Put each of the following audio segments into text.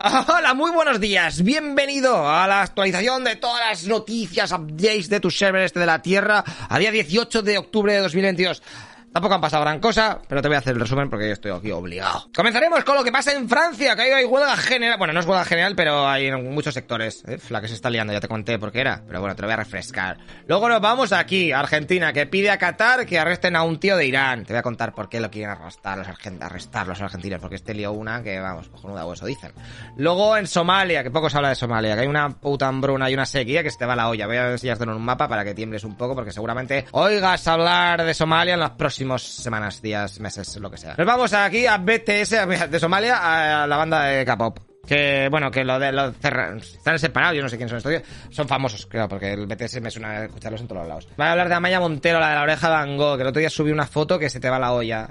Hola, muy buenos días. Bienvenido a la actualización de todas las noticias, updates de tu server este de la Tierra a día 18 de octubre de 2022. Tampoco han pasado gran cosa, pero te voy a hacer el resumen porque yo estoy aquí obligado. Comenzaremos con lo que pasa en Francia, que ahí hay huelga general. Bueno, no es huelga general, pero hay en muchos sectores. ¿eh? La que se está liando, ya te conté por qué era, pero bueno, te lo voy a refrescar. Luego nos vamos aquí, Argentina, que pide a Qatar que arresten a un tío de Irán. Te voy a contar por qué lo quieren arrestar los, arrestar los argentinos, porque este lío una que, vamos, cojonuda o eso dicen. Luego en Somalia, que poco se habla de Somalia, que hay una puta hambruna y una sequía que se te va la olla. Voy a enseñarte en un mapa para que tiembles un poco, porque seguramente oigas hablar de Somalia en las próximas semanas, días, meses, lo que sea. Nos vamos aquí a BTS de Somalia, a la banda de K-pop. Que, bueno, que lo de los están separados, yo no sé quién son estos. Son famosos, creo, porque el BTS me suena escucharlos en todos los lados. Voy a hablar de Amaya Montero, la de la oreja de Van Gogh, que el otro día subí una foto que se te va la olla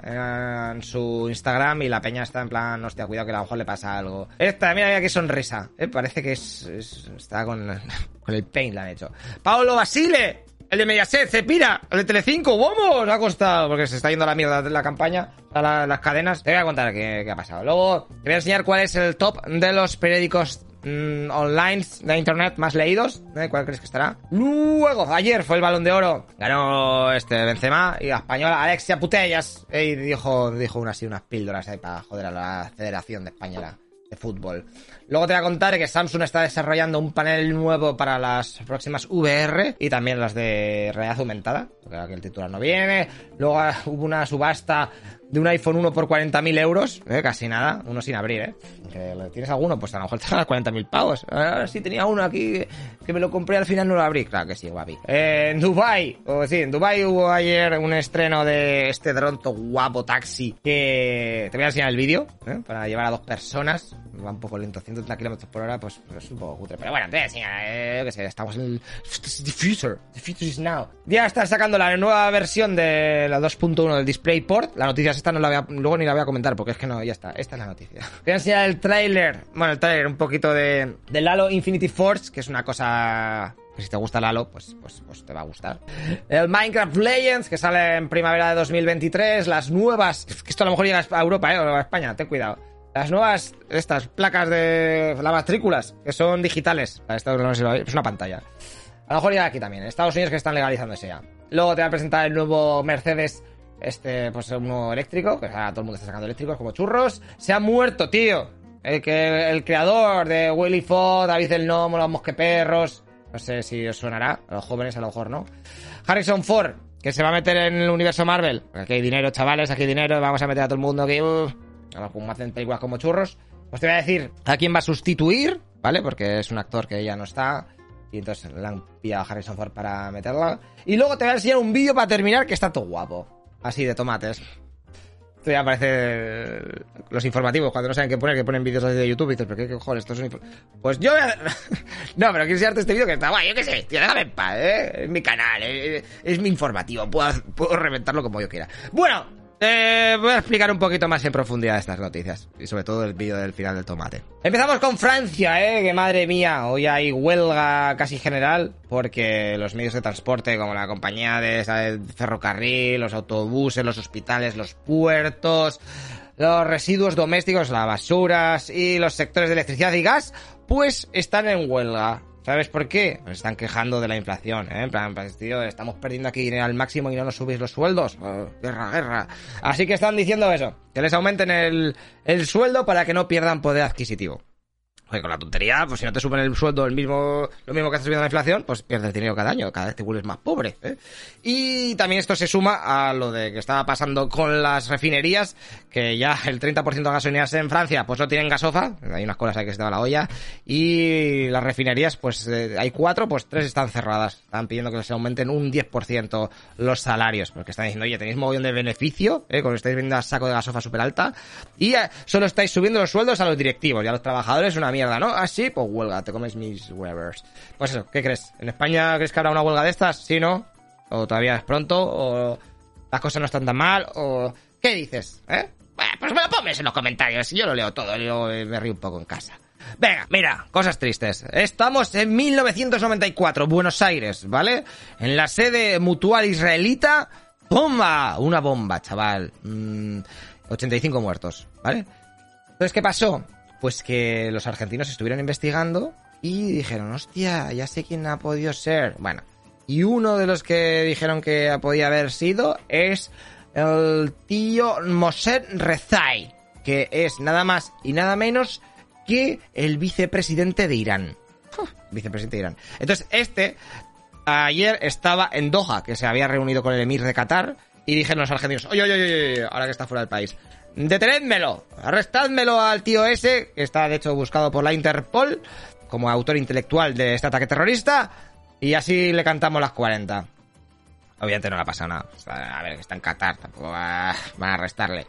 en su Instagram y la peña está en plan, hostia, cuidado que a lo mejor le pasa algo. Esta, mira, mira qué sonrisa. Eh, parece que es, está con, con el paint la han hecho. Paolo Basile, el de Mediaset, Cepira, el de Telecinco, vamos, ha costado, porque se está yendo a la mierda la campaña, a las cadenas. Te voy a contar qué, ha pasado. Luego te voy a enseñar cuál es el top de los periódicos mm, online de internet más leídos. ¿eh? ¿Cuál crees que estará? Luego, ayer fue el balón de oro. Ganó este Benzema y la española Alexia Putellas. Y dijo, dijo unas, unas píldoras ahí para joder a la Federación de Española de fútbol. Luego te voy a contar que Samsung está desarrollando un panel nuevo para las próximas VR y también las de realidad aumentada, porque aquí el titular no viene. Luego hubo una subasta de un iPhone 1 por 40.000 euros, ¿eh? casi nada, uno sin abrir, ¿eh? ¿Tienes alguno? Pues a lo mejor te dan 40.000 pavos. Ahora sí tenía uno aquí que me lo compré al final no lo abrí. Claro que sí, guapi. Eh, en Dubai, o sí, en Dubai hubo ayer un estreno de este dronto guapo taxi que te voy a enseñar el vídeo, ¿eh? para llevar a dos personas. Va un poco lento, 130 kilómetros por hora, pues, pues, es un poco cutre. Pero bueno, te voy a enseñar, eh, que sé, estamos en el the future, the future is now. Ya están sacando la nueva versión de la 2.1 del DisplayPort. La noticia esta no la voy a, luego ni la voy a comentar porque es que no, ya está. Esta es la noticia. Voy a enseñar el tráiler, bueno, el tráiler un poquito de, de Lalo Infinity Force, que es una cosa que si te gusta Lalo, pues, pues, pues te va a gustar. El Minecraft Legends, que sale en primavera de 2023. Las nuevas, que esto a lo mejor llega a Europa, ¿eh? o a España, ten cuidado. Las nuevas, estas placas de las matrículas, que son digitales. No sé es una pantalla. A lo mejor llega aquí también. Estados Unidos que están legalizándose ya. Luego te va a presentar el nuevo Mercedes este, pues uno eléctrico, que ahora todo el mundo está sacando eléctricos como churros. Se ha muerto, tío. El que el creador de Willy Fogg, David el Nomo, los mosqueperros. No sé si os sonará, a los jóvenes a lo mejor no. Harrison Ford, que se va a meter en el universo Marvel. Aquí hay dinero, chavales, aquí hay dinero, vamos a meter a todo el mundo aquí. Uh, como hacen películas como churros. Pues te voy a decir a quién va a sustituir, ¿vale? Porque es un actor que ya no está. Y entonces le han pillado a Harrison Ford para meterla. Y luego te voy a enseñar un vídeo para terminar que está todo guapo así de tomates. Esto ya parece los informativos, cuando no saben qué poner, que ponen vídeos así de YouTube y dices, pero qué cojones, esto es un Pues yo No, pero quiero enseñarte este vídeo que está guay, yo qué sé, tío, déjame en paz, ¿eh? Es mi canal, ¿eh? es mi informativo, puedo, puedo reventarlo como yo quiera. Bueno, eh, voy a explicar un poquito más en profundidad estas noticias y sobre todo el vídeo del final del tomate. Empezamos con Francia, eh, que madre mía, hoy hay huelga casi general porque los medios de transporte como la compañía de ferrocarril, los autobuses, los hospitales, los puertos, los residuos domésticos, las basuras y los sectores de electricidad y gas, pues están en huelga. ¿Sabes por qué? Nos están quejando de la inflación, ¿eh? En plan, pues, tío, estamos perdiendo aquí dinero al máximo y no nos subís los sueldos. Oh, guerra, guerra. Así que están diciendo eso, que les aumenten el sueldo para que no pierdan poder adquisitivo. Oye, con la tontería, pues si no te suben el sueldo el mismo, lo mismo que estás subiendo la inflación, pues pierdes dinero cada año, cada vez te vuelves más pobre. ¿eh? Y también esto se suma a lo de que estaba pasando con las refinerías, que ya el 30% de gasolineras en Francia pues no tienen gasofa, hay unas cosas ahí que se te va la olla, y las refinerías, pues eh, hay cuatro, pues tres están cerradas. Están pidiendo que se aumenten un 10% los salarios, porque están diciendo, oye, tenéis mogollón de beneficio, ¿eh? cuando estáis vendiendo a saco de gasofa súper alta, y eh, solo estáis subiendo los sueldos a los directivos y a los trabajadores una ¿no? Así, ah, pues huelga, te comes mis Webers. Pues eso, ¿qué crees? ¿En España crees que habrá una huelga de estas? ¿Sí, no? ¿O todavía es pronto? ¿O las cosas no están tan mal? ¿O qué dices? ¿Eh? Pues me lo pones en los comentarios, yo lo leo todo, yo me río un poco en casa. Venga, mira, cosas tristes. Estamos en 1994, Buenos Aires, ¿vale? En la sede mutual israelita, ¡bomba! Una bomba, chaval. 85 mm, muertos, ¿vale? Entonces, ¿qué pasó? Pues que los argentinos estuvieron investigando y dijeron, hostia, ya sé quién ha podido ser. Bueno, y uno de los que dijeron que podía haber sido es el tío Moser Rezai, que es nada más y nada menos que el vicepresidente de Irán. vicepresidente de Irán. Entonces, este ayer estaba en Doha, que se había reunido con el emir de Qatar, y dijeron los argentinos, oye, oye, oye, ahora que está fuera del país, detenedmelo, arrestadmelo al tío ese, que está de hecho buscado por la Interpol como autor intelectual de este ataque terrorista, y así le cantamos las 40. Obviamente no le ha pasado nada. A ver, que está en Qatar, tampoco va, van a arrestarle.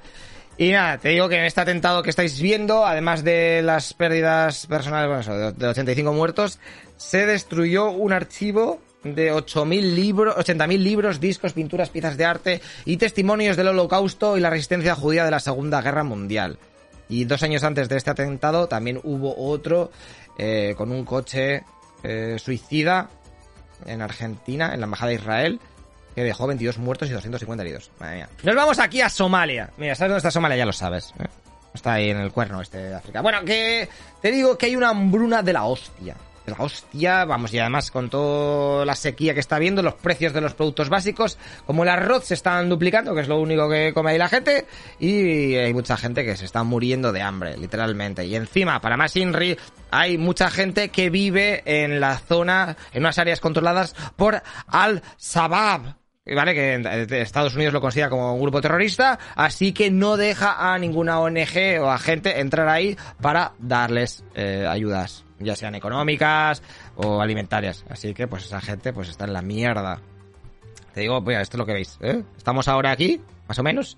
Y nada, te digo que en este atentado que estáis viendo, además de las pérdidas personales, bueno, eso, de 85 muertos, se destruyó un archivo de 8.000 libros, 80.000 libros, discos, pinturas, piezas de arte y testimonios del holocausto y la resistencia judía de la Segunda Guerra Mundial. Y dos años antes de este atentado también hubo otro eh, con un coche eh, suicida en Argentina, en la Embajada de Israel, que dejó 22 muertos y 250 heridos. Madre mía. Nos vamos aquí a Somalia. Mira, ¿sabes dónde está Somalia? Ya lo sabes. ¿eh? Está ahí en el cuerno este de África. Bueno, que te digo que hay una hambruna de la hostia. Hostia, vamos, y además con toda la sequía que está habiendo, los precios de los productos básicos, como el arroz se están duplicando, que es lo único que come ahí la gente, y hay mucha gente que se está muriendo de hambre, literalmente. Y encima, para más Inri, hay mucha gente que vive en la zona, en unas áreas controladas por Al-Shabaab, ¿vale? Que Estados Unidos lo considera como un grupo terrorista, así que no deja a ninguna ONG o a gente entrar ahí para darles eh, ayudas, ya sean económicas o alimentarias. Así que pues esa gente pues está en la mierda. Te digo, pues esto es lo que veis, ¿eh? Estamos ahora aquí, más o menos,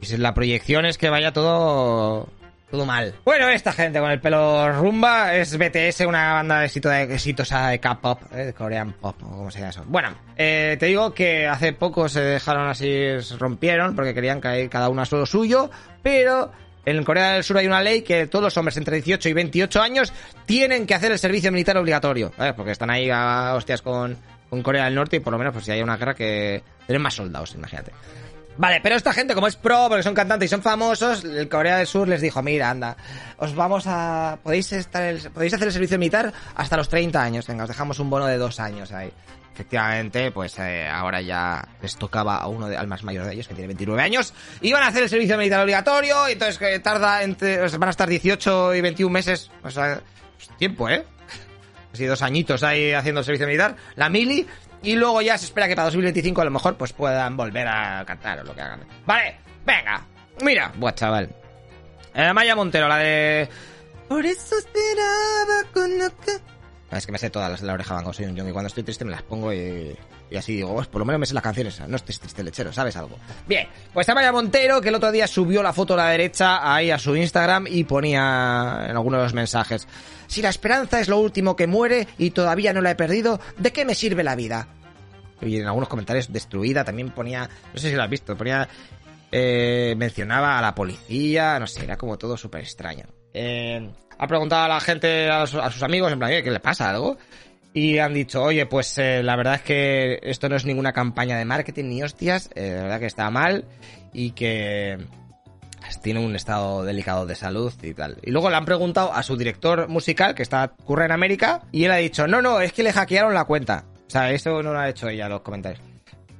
y la proyección es que vaya todo todo mal. Bueno, esta gente con el pelo rumba es BTS, una banda exitosa de K-pop, ¿eh? de Korean pop, o como se llama eso. Bueno, eh, te digo que hace poco se dejaron así, se rompieron porque querían caer cada uno a lo suyo, pero en Corea del Sur hay una ley que todos los hombres entre 18 y 28 años tienen que hacer el servicio militar obligatorio, ¿eh? porque están ahí a hostias con, con Corea del Norte y por lo menos pues si hay una guerra que tienen más soldados, imagínate. Vale, pero esta gente, como es pro, porque son cantantes y son famosos, el Corea del Sur les dijo, mira, anda, os vamos a... Podéis, estar podéis hacer el servicio militar hasta los 30 años, venga, os dejamos un bono de dos años ahí. Efectivamente, pues eh, ahora ya les tocaba a uno de, al más mayor de ellos, que tiene 29 años, y van a hacer el servicio militar obligatorio, entonces que tarda entre... van a estar 18 y 21 meses, o sea, tiempo, ¿eh? Así dos añitos ahí haciendo el servicio militar. La mili y luego ya se espera que para 2025 a lo mejor pues puedan volver a cantar o lo que hagan. Vale, venga. Mira, buah, chaval. Eh, Maya Montero, la de... Por eso esperaba con Es que me sé todas las de la oreja van soy un y cuando estoy triste me las pongo y, y así digo, pues por lo menos me sé las canciones, no estés triste lechero, ¿sabes algo? Bien, pues Maya Montero que el otro día subió la foto a la derecha ahí a su Instagram y ponía en algunos de los mensajes, si la esperanza es lo último que muere y todavía no la he perdido, ¿de qué me sirve la vida? Y en algunos comentarios, destruida, también ponía, no sé si lo has visto, ponía, eh, mencionaba a la policía, no sé, era como todo súper extraño. Eh, ha preguntado a la gente, a, sus amigos, en plan, ¿qué le pasa algo? Y han dicho, oye, pues eh, la verdad es que esto no es ninguna campaña de marketing ni hostias, eh, la verdad que está mal y que tiene un estado delicado de salud y tal. Y luego le han preguntado a su director musical, que está curra en América, y él ha dicho, no, no, es que le hackearon la cuenta. O sea, eso no lo ha hecho ella, los comentarios.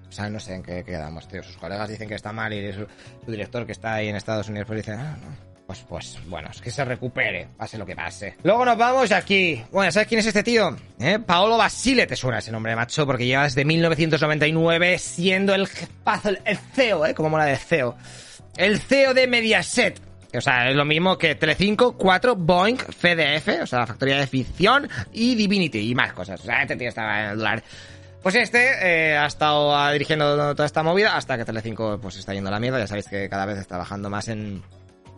O sea, no sé en qué quedamos, tío. Sus colegas dicen que está mal y su, director que está ahí en Estados Unidos pues dice, ah, no, pues, pues, bueno, es que se recupere, pase lo que pase. Luego nos vamos aquí. Bueno, ¿sabes quién es este tío? ¿Eh? Paolo Basile, te suena ese nombre, macho, porque lleva desde 1999 siendo el el CEO, ¿eh? Como mola de CEO. El CEO de Mediaset. O sea, es lo mismo que Telecinco, 4, Boeing, FDF, o sea, la factoría de ficción, y Divinity, y más cosas. O sea, este tío estaba en el dólar. Pues este eh, ha estado dirigiendo toda esta movida hasta que Telecinco pues está yendo a la mierda. Ya sabéis que cada vez está bajando más en,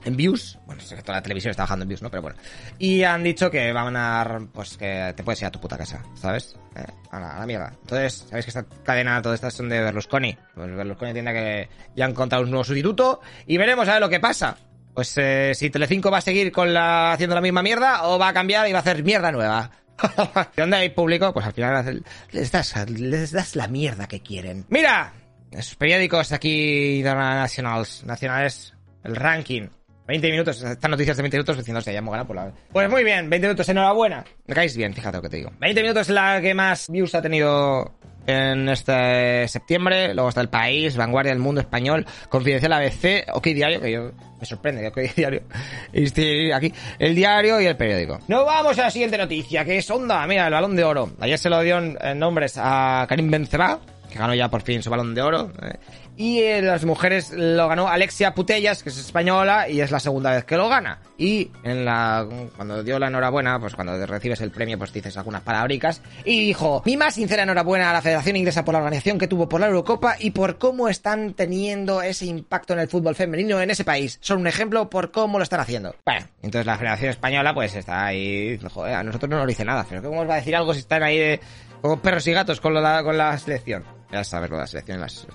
en views. Bueno, toda la televisión está bajando en views, ¿no? Pero bueno. Y han dicho que van a... Pues que te puedes ir a tu puta casa, ¿sabes? Eh, a, la, mierda. Entonces, sabéis que esta cadena, todas estas son de Berlusconi. Pues Berlusconi tiene que ya han encontrado un nuevo sustituto y veremos a ver lo que pasa. Pues eh, si Telecinco va a seguir con la haciendo la misma mierda o va a cambiar y va a hacer mierda nueva. ¿Dónde hay público? Pues al final les das, les das la mierda que quieren. Mira, esos periódicos aquí internacionales, nacionales, el ranking. 20 minutos, estas noticias de 20 minutos diciéndose, ya hemos ganado por la... Pues muy bien, 20 minutos, enhorabuena. Me caéis bien, fíjate lo que te digo. 20 minutos es la que más views ha tenido en este septiembre. Luego está El País, Vanguardia del Mundo Español, Confidencial ABC, OK Diario, que yo me sorprende que OK Diario esté aquí. El diario y el periódico. Nos vamos a la siguiente noticia, que es Onda. Mira, el balón de oro. Ayer se lo dio en nombres a Karim Benzema, que ganó ya por fin su balón de oro. Eh. Y eh, las mujeres lo ganó Alexia Putellas, que es española, y es la segunda vez que lo gana. Y en la cuando dio la enhorabuena, pues cuando recibes el premio, pues dices algunas palabricas. Y dijo, mi más sincera enhorabuena a la Federación Inglesa por la organización que tuvo por la Eurocopa y por cómo están teniendo ese impacto en el fútbol femenino en ese país. Son un ejemplo por cómo lo están haciendo. Bueno, entonces la Federación Española, pues está ahí, a nosotros no nos dice nada, pero ¿cómo os va a decir algo si están ahí de, como perros y gatos con, lo, con la selección? Ya sabes lo de la selección, las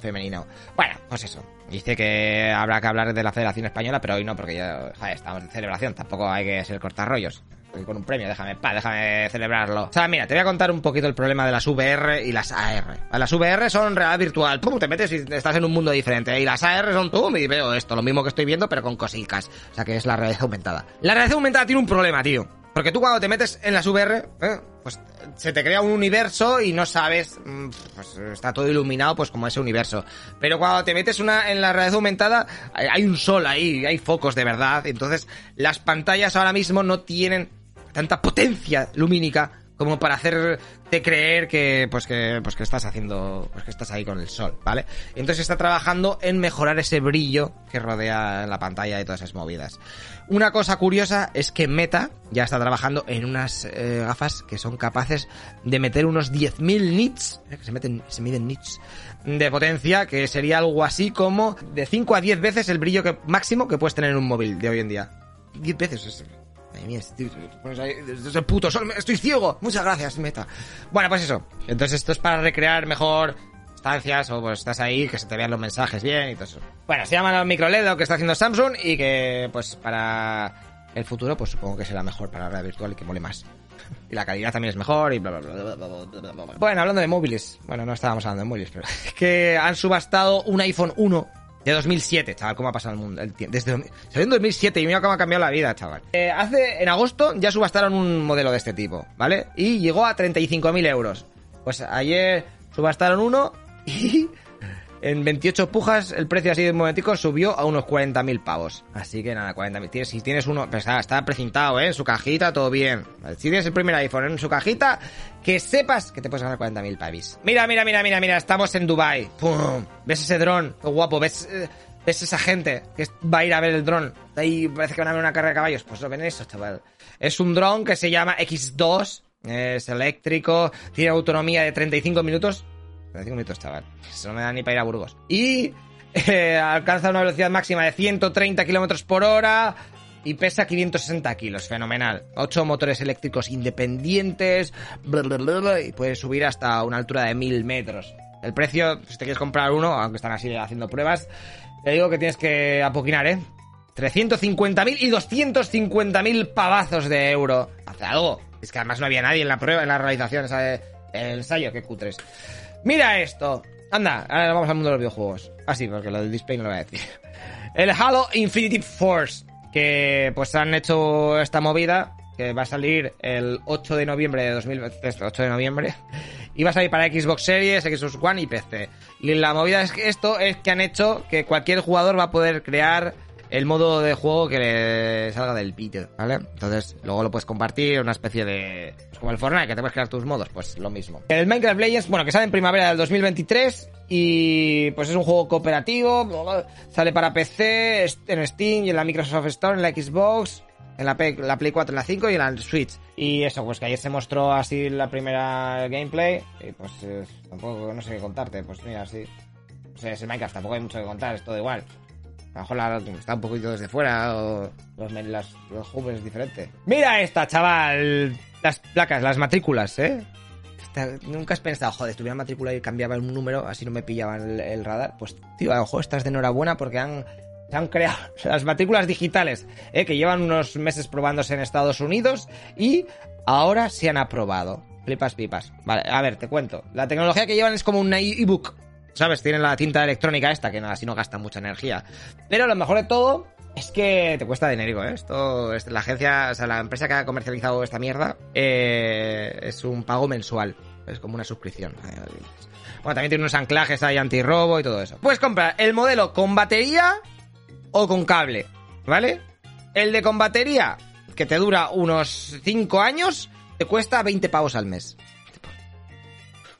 femenino. Bueno, pues eso. Dice que habrá que hablar de la Federación Española, pero hoy no, porque ya estamos en celebración. Tampoco hay que ser cortarrollos. Con un premio, déjame, pa, déjame celebrarlo. O sea, mira, te voy a contar un poquito el problema de las VR y las AR. Las VR son realidad virtual. Pum, te metes y estás en un mundo diferente. Y las AR son tú, y veo esto, lo mismo que estoy viendo, pero con cositas. O sea, que es la realidad aumentada. La realidad aumentada tiene un problema, tío. Porque tú cuando te metes en las VR, ¿eh? pues se te crea un universo y no sabes, pues está todo iluminado pues como ese universo. Pero cuando te metes una en la realidad aumentada, hay un sol ahí, hay focos de verdad. Entonces las pantallas ahora mismo no tienen tanta potencia lumínica como para hacerte creer que pues que pues que estás haciendo pues que estás ahí con el sol, ¿vale? Entonces está trabajando en mejorar ese brillo que rodea la pantalla y todas esas movidas. Una cosa curiosa es que Meta ya está trabajando en unas eh, gafas que son capaces de meter unos 10.000 nits, eh, que se meten se miden nits de potencia, que sería algo así como de 5 a 10 veces el brillo máximo que puedes tener en un móvil de hoy en día. 10 veces es Madre mía, estoy, el puto sol, estoy ciego. Muchas gracias, Meta. Bueno, pues eso. Entonces esto es para recrear mejor estancias o pues estás ahí, que se te vean los mensajes bien y todo eso. Bueno, se llama el micro LED lo que está haciendo Samsung y que pues para el futuro pues supongo que será mejor para la realidad virtual y que mole más. Y la calidad también es mejor y bla bla bla bla bla bla. Bueno, hablando de móviles. Bueno, no estábamos hablando de móviles, pero que han subastado un iPhone 1 de 2007, chaval, cómo ha pasado el mundo. Desde, en 2007 y mira cómo ha cambiado la vida, chaval. Eh, hace, en agosto ya subastaron un modelo de este tipo, ¿vale? Y llegó a 35.000 euros. Pues ayer subastaron uno y en 28 pujas el precio así de un momentico subió a unos 40.000 pavos. Así que nada, 40.000. Si tienes uno, pues está, está precintado, ¿eh? En su cajita, todo bien. Si tienes el primer iPhone en su cajita, que sepas que te puedes ganar 40.000 pavis. Mira, mira, mira, mira, mira, estamos en Dubai. ¡Pum! ¿Ves ese dron? Qué guapo, ¿ves? Eh, ¿Ves esa gente que va a ir a ver el dron? Ahí parece que van a ver una carrera de caballos. Pues lo ven eso, chaval. Es un dron que se llama X2. Es eléctrico. Tiene autonomía de 35 minutos. 35 minutos, chaval. Eso no me da ni para ir a Burgos. Y eh, alcanza una velocidad máxima de 130 kilómetros por hora y pesa 560 kilos. Fenomenal. 8 motores eléctricos independientes. y puede subir hasta una altura de 1000 metros. El precio, si te quieres comprar uno, aunque están así haciendo pruebas, te digo que tienes que apoquinar, ¿eh? 350.000 y 250.000 pavazos de euro. Hace algo. Es que además no había nadie en la prueba, en la realización, ¿sabes? el ensayo, qué cutres. Mira esto. Anda, ahora vamos al mundo de los videojuegos. Ah, sí, porque lo del display no lo voy a decir. El Halo Infinity Force. Que pues han hecho esta movida. Que va a salir el 8 de noviembre de 2020. 8 de noviembre. Y va a salir para Xbox Series, Xbox One y PC. Y la movida es que esto es que han hecho que cualquier jugador va a poder crear el modo de juego que le salga del pito, ¿vale? Entonces, luego lo puedes compartir, una especie de... pues como el Fortnite, que te puedes crear tus modos, pues lo mismo. El Minecraft Legends, bueno, que sale en primavera del 2023 y pues es un juego cooperativo, sale para PC, en Steam y en la Microsoft Store, en la Xbox, en la, Play, la Play 4, en la 5 y en la Switch. Y eso, pues que ayer se mostró así la primera gameplay y pues eh, tampoco, no sé qué contarte, pues mira, así... O sea, es el Minecraft, tampoco hay mucho que contar, es todo igual. A lo mejor la, está un poquito desde fuera o los, las, los hubs es diferente. Mira esta, chaval. Las placas, las matrículas, ¿eh? Nunca has pensado, joder, tuviera matrícula y cambiaba un número, así no me pillaban el, el radar. Pues, tío, a lo mejor estás de enhorabuena porque han, se han creado las matrículas digitales, ¿eh? que llevan unos meses probándose en Estados Unidos y ahora se han aprobado. Flipas pipas. Vale, a ver, te cuento. La tecnología que llevan es como un ebook. ¿Sabes? Tienen la tinta electrónica esta, que así no gasta mucha energía. Pero lo mejor de todo es que te cuesta dinero, ¿eh? Esto, es- la agencia, o sea, la empresa que ha comercializado esta mierda, eh, es un pago mensual. Es como una suscripción. Bueno, también tiene unos anclajes ahí antirrobo y todo eso. Puedes comprar el modelo con batería o con cable, ¿vale? El de con batería, que te dura unos 5 años, te cuesta 20 pavos al mes.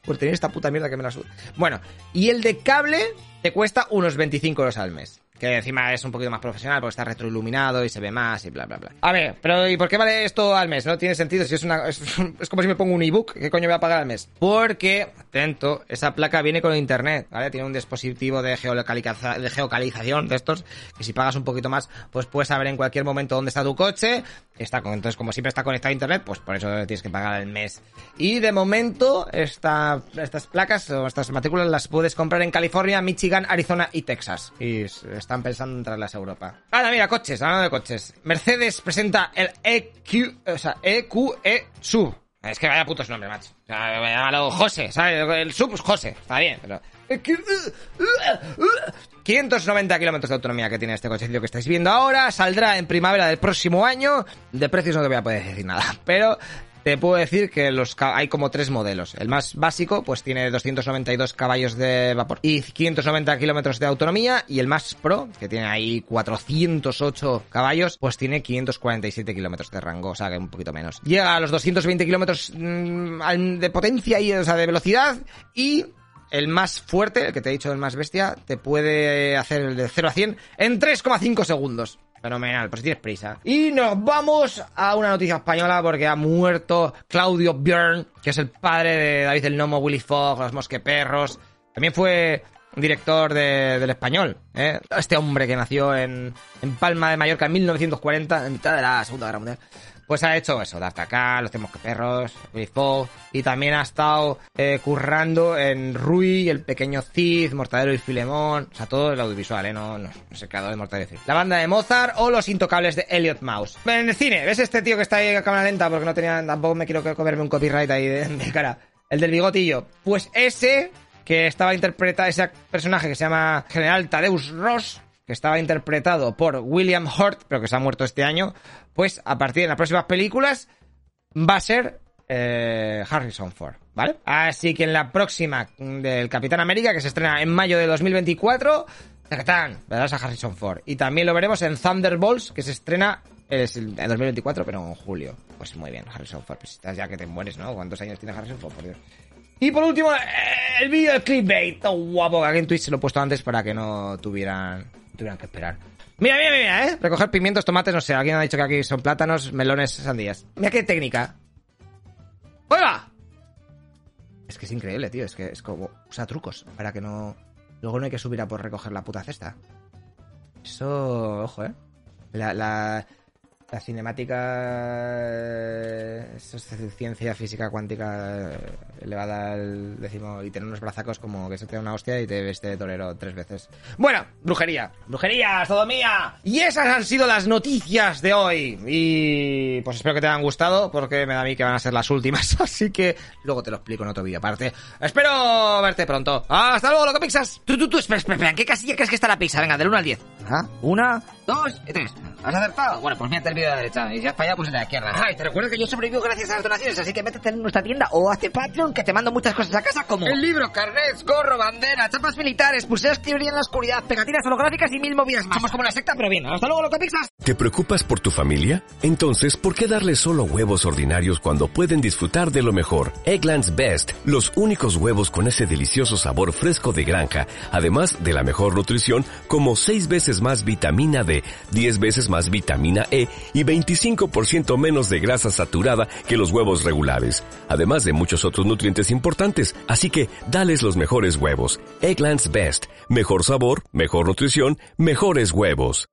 Por tener esta puta mierda que me la suda. Bueno, y el de cable te cuesta unos 25 euros al mes. Que encima es un poquito más profesional porque está retroiluminado y se ve más y bla, bla, bla. A ver, pero ¿y por qué vale esto al mes? No tiene sentido. Si es una. Es, es como si me pongo un ebook. ¿Qué coño voy a pagar al mes? Porque, atento, esa placa viene con internet, ¿vale? Tiene un dispositivo de, geolocaliza- de geocalización de estos. Que si pagas un poquito más, pues puedes saber en cualquier momento dónde está tu coche. Está con, entonces, como siempre está conectado a internet, pues por eso tienes que pagar al mes. Y de momento, esta, estas placas o estas matrículas las puedes comprar en California, Michigan, Arizona y Texas. Y están pensando en traerlas a Europa. Ahora, mira, coches, hablando de coches. Mercedes presenta el EQ, o sea, EQE Sub. Es que vaya putos nombre, macho. O sea, llámalo José, ¿sabes? El sub, pues José, está bien, pero... 590 kilómetros de autonomía que tiene este cochecillo que estáis viendo ahora. Saldrá en primavera del próximo año. De precios no te voy a poder decir nada, pero te puedo decir que los hay como tres modelos. El más básico, pues tiene 292 caballos de vapor y 590 kilómetros de autonomía. Y el más pro, que tiene ahí 408 caballos, pues tiene 547 kilómetros de rango, o sea que un poquito menos. Llega a los 220 kilómetros mm, de potencia y, o sea, de velocidad y el más fuerte, el que te he dicho el más bestia, te puede hacer el de 0 a 100 en 3,5 segundos. Fenomenal, pues tienes prisa. Y nos vamos a una noticia española porque ha muerto Claudio Björn, que es el padre de David el Nomo, Willy Fogg, Los Mosqueperros. También fue director de- del español, ¿eh? Este hombre que nació en, en Palma de Mallorca en 1940, en mitad de la Segunda Guerra Mundial. Pues ha hecho eso, D'Artagnan, Los Tres Mosqueperros, Willy Fogg, y también ha estado eh, currando en Rui, El Pequeño Cid, Mortadelo y Filemón, o sea, todo el audiovisual, ¿eh? No, no, no es el creador de Mortadelo y. La banda de Mozart o Los Intocables de Elliot Mouse. En el cine, ¿ves este tío que está ahí a cámara lenta? Porque no tenía, tampoco me quiero comerme un copyright ahí de, de cara. El del bigotillo. Pues ese que estaba interpretado, ese personaje que se llama General Tadeusz Ross, que estaba interpretado por William Hurt, pero que se ha muerto este año, pues a partir de las próximas películas va a ser eh, Harrison Ford, ¿vale? Así que en la próxima del Capitán América, que se estrena en mayo de 2024, ¡tacatán! verás a Harrison Ford. Y también lo veremos en Thunderbolts, que se estrena es el- en 2024, pero en julio. Pues muy bien, Harrison Ford. Pues estás ya que te mueres, ¿no? ¿Cuántos años tiene Harrison Ford, por Dios? Y por último, eh, el vídeo del clickbait, todo guapo, que aquí en Twitch se lo he puesto antes para que no tuvieran, tuvieran que esperar. Mira, mira, mira, ¿eh? Recoger pimientos, tomates, no sé, alguien ha dicho que aquí son plátanos, melones, sandías. Mira qué técnica. ¡Oiga! Es que es increíble, tío, es que es como... Usa trucos para que no... Luego no hay que subir a por recoger la puta cesta. Eso, ojo, ¿eh? La, la, la cinemática... Eso es ciencia física cuántica elevada al décimo y tener unos brazacos como que se te da una hostia y te veste de torero tres veces. Bueno, brujería. Brujería, sodomía. Y esas han sido las noticias de hoy. Y pues espero que te hayan gustado porque me da a mí que van a ser las últimas. Así que luego te lo explico en otro vídeo aparte. Espero verte pronto. Hasta luego, loco pixas. Tú, tú, tú, espera, espera, espera. ¿En qué casilla crees que está la pizza? Venga, del 1 al 10. Ajá. Una, dos y tres. ¿Has acertado? Bueno, pues mírate el vídeo a la derecha. Y si has fallado, pues en la izquierda. Ay, te recuerdo que yo sobrevivo gracias a las donaciones, así que métete en nuestra tienda o hazte Patreon que te mando muchas cosas a casa como el libro, carnets, gorro, bandera, chapas militares, pulseras que brillan en la oscuridad, pegatinas holográficas y mil movidas más. Somos como una secta, pero bien. Hasta luego, loco pixas. ¿Te preocupas por tu familia? Entonces, ¿por qué darles solo huevos ordinarios cuando pueden disfrutar de lo mejor? Eggland's Best, los únicos huevos con ese delicioso sabor fresco de granja, además de la mejor nutrición, como 6 veces más vitamina D, 10 veces más vitamina E y 25% menos de grasa saturada que los huevos regulares, además de muchos otros nutrientes importantes. Así que, dales los mejores huevos. Eggland's Best, mejor sabor, mejor nutrición, mejores huevos.